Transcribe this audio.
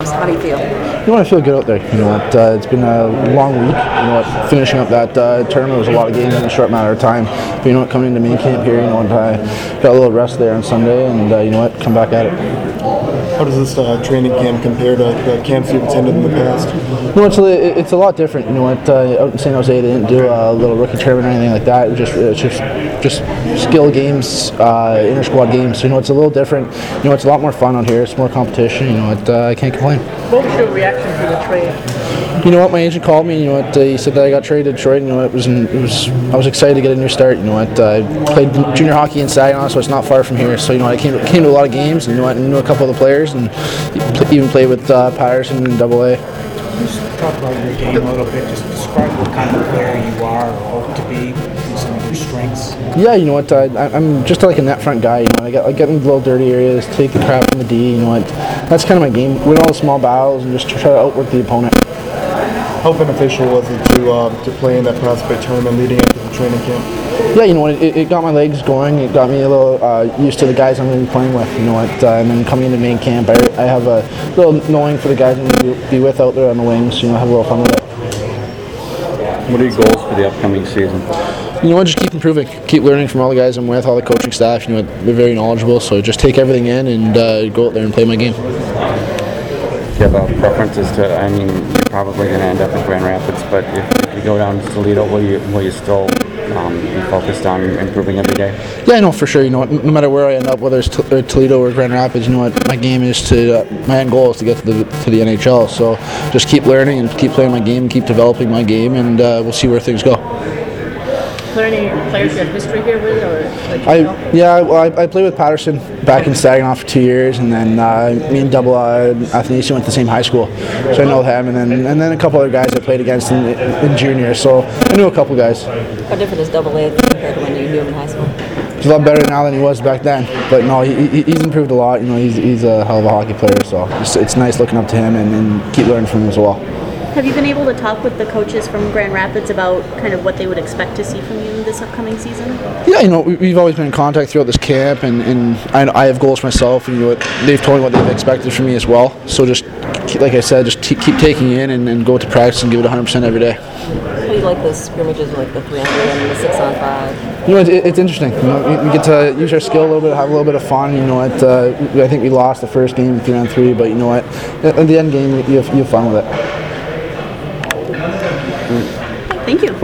How do you feel? You want to feel good out there. You know what? Uh, it's been a long week. You know what? Finishing up that uh, tournament was a lot of games in a short matter of time. But you know what? Coming into main camp here, you know what? I got a little rest there on Sunday, and uh, you know what? Come back at it. How does this uh, training camp compare to the camps you've attended in the past? You know, it's a, it's a lot different. You know what? Uh, out in San Jose, they didn't do a little rookie tournament or anything like that. It was just it's just just skill games, uh, inter squad games. So, you know, it's a little different. You know, it's a lot more fun out here. It's more competition. You know, what? Uh, I can't complain. What was your reaction to the trade? You know what? My agent called me. You know what? Uh, he said that I got traded to Detroit. You know it was it was I was excited to get a new start. You know what? Uh, I played junior hockey in Saginaw, so it's not far from here. So you know I came to, came to a lot of games. And, you know I knew a couple of the players and even played with uh, Paterson in Double A. Just talk about your game a little bit. Just describe what kind of player you are or hope to be, and some of your strengths. Yeah, you know what? I, I'm just like a net front guy. You know, I get I get in the little dirty areas, take the crap from the D. You know what? That's kind of my game. Win all the small battles and just try to outwork the opponent. How beneficial was it to uh, to play in that prospect tournament leading into the training camp? Yeah, you know what? It, it got my legs going. It got me a little uh, used to the guys I'm going to be playing with. You know what? Uh, and then coming into main camp, I, I have a little knowing for the guys I'm going to be with out there on the wings. You know, have a little fun with it. What are your goals for the upcoming season? You know what? Just keep improving. Keep learning from all the guys I'm with, all the coaching staff. You know, they're very knowledgeable. So just take everything in and uh, go out there and play my game. You have a preference as to, I mean, you're probably going to end up in Grand Rapids, but if, you go down to Toledo, will you, will you still um, be focused on improving every day? Yeah, I know for sure. You know, what, no matter where I end up, whether it's T- uh, Toledo or Grand Rapids, you know what? My game is to uh, my end goal is to get to the to the NHL. So just keep learning and keep playing my game, keep developing my game, and uh, we'll see where things go. Are there any players you have history here with, or I know? yeah, well, I, I played with Paterson back in Saginaw for two years, and then uh, me and Double uh, Athanasiu went to the same high school, so I know him, and then and then a couple other guys I played against in, in junior, so I knew a couple guys. How different is double A compared to when you knew him in high school? He's a lot better now than he was back then, but no, he, he- he's improved a lot. You know, he's, he's a hell of a hockey player, so it's, it's nice looking up to him and, and keep learning from him as well. Have you been able to talk with the coaches from Grand Rapids about kind of what they would expect to see from you this upcoming season? Yeah, you know, we- we've always been in contact throughout this camp, and, and I, I have goals myself, and you know, they've told me what they've expected from me as well. So just, keep, like I said, just t- keep taking in and, and go to practice and give it 100% every day. How do you like the scrimmages, like the three on three and the six on five? You know, it, it's interesting. You know, we- we get to use our skill a little bit, have a little bit of fun. You know, what, uh, I think we lost the first game three on three, but you know what? At the end game, you have, you have fun with it. Thank you.